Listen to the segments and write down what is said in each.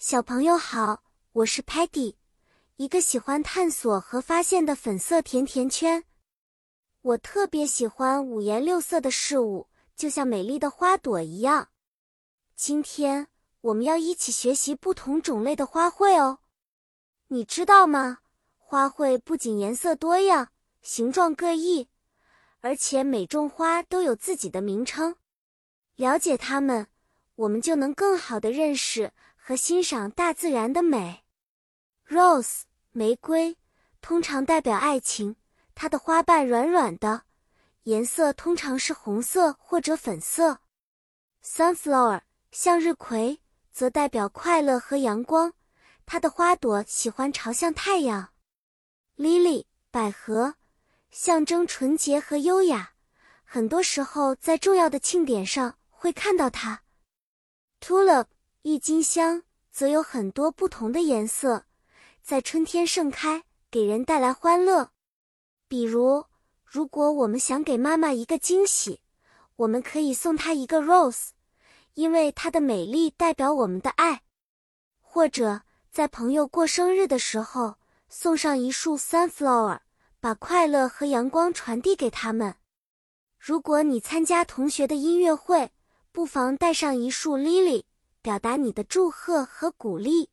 小朋友好，我是 Patty，一个喜欢探索和发现的粉色甜甜圈。我特别喜欢五颜六色的事物，就像美丽的花朵一样。今天我们要一起学习不同种类的花卉哦。你知道吗？花卉不仅颜色多样、形状各异，而且每种花都有自己的名称。了解它们，我们就能更好的认识。和欣赏大自然的美。Rose 玫瑰通常代表爱情，它的花瓣软软的，颜色通常是红色或者粉色。Sunflower 向日葵则代表快乐和阳光，它的花朵喜欢朝向太阳。Lily 百合象征纯洁和优雅，很多时候在重要的庆典上会看到它。Tulip 郁金香则有很多不同的颜色，在春天盛开，给人带来欢乐。比如，如果我们想给妈妈一个惊喜，我们可以送她一个 rose，因为它的美丽代表我们的爱；或者在朋友过生日的时候，送上一束 sunflower，把快乐和阳光传递给他们。如果你参加同学的音乐会，不妨带上一束 lily。表达你的祝贺和鼓励。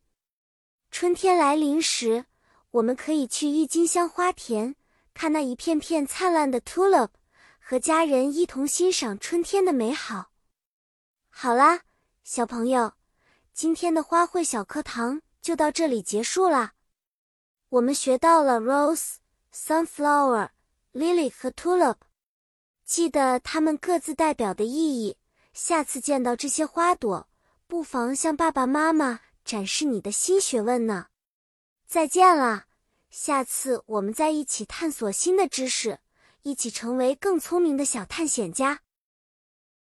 春天来临时，我们可以去郁金香花田，看那一片片灿烂的 tulip，和家人一同欣赏春天的美好。好啦，小朋友，今天的花卉小课堂就到这里结束啦。我们学到了 rose、sunflower、lily 和 tulip，记得它们各自代表的意义。下次见到这些花朵。不妨向爸爸妈妈展示你的新学问呢。再见了，下次我们再一起探索新的知识，一起成为更聪明的小探险家。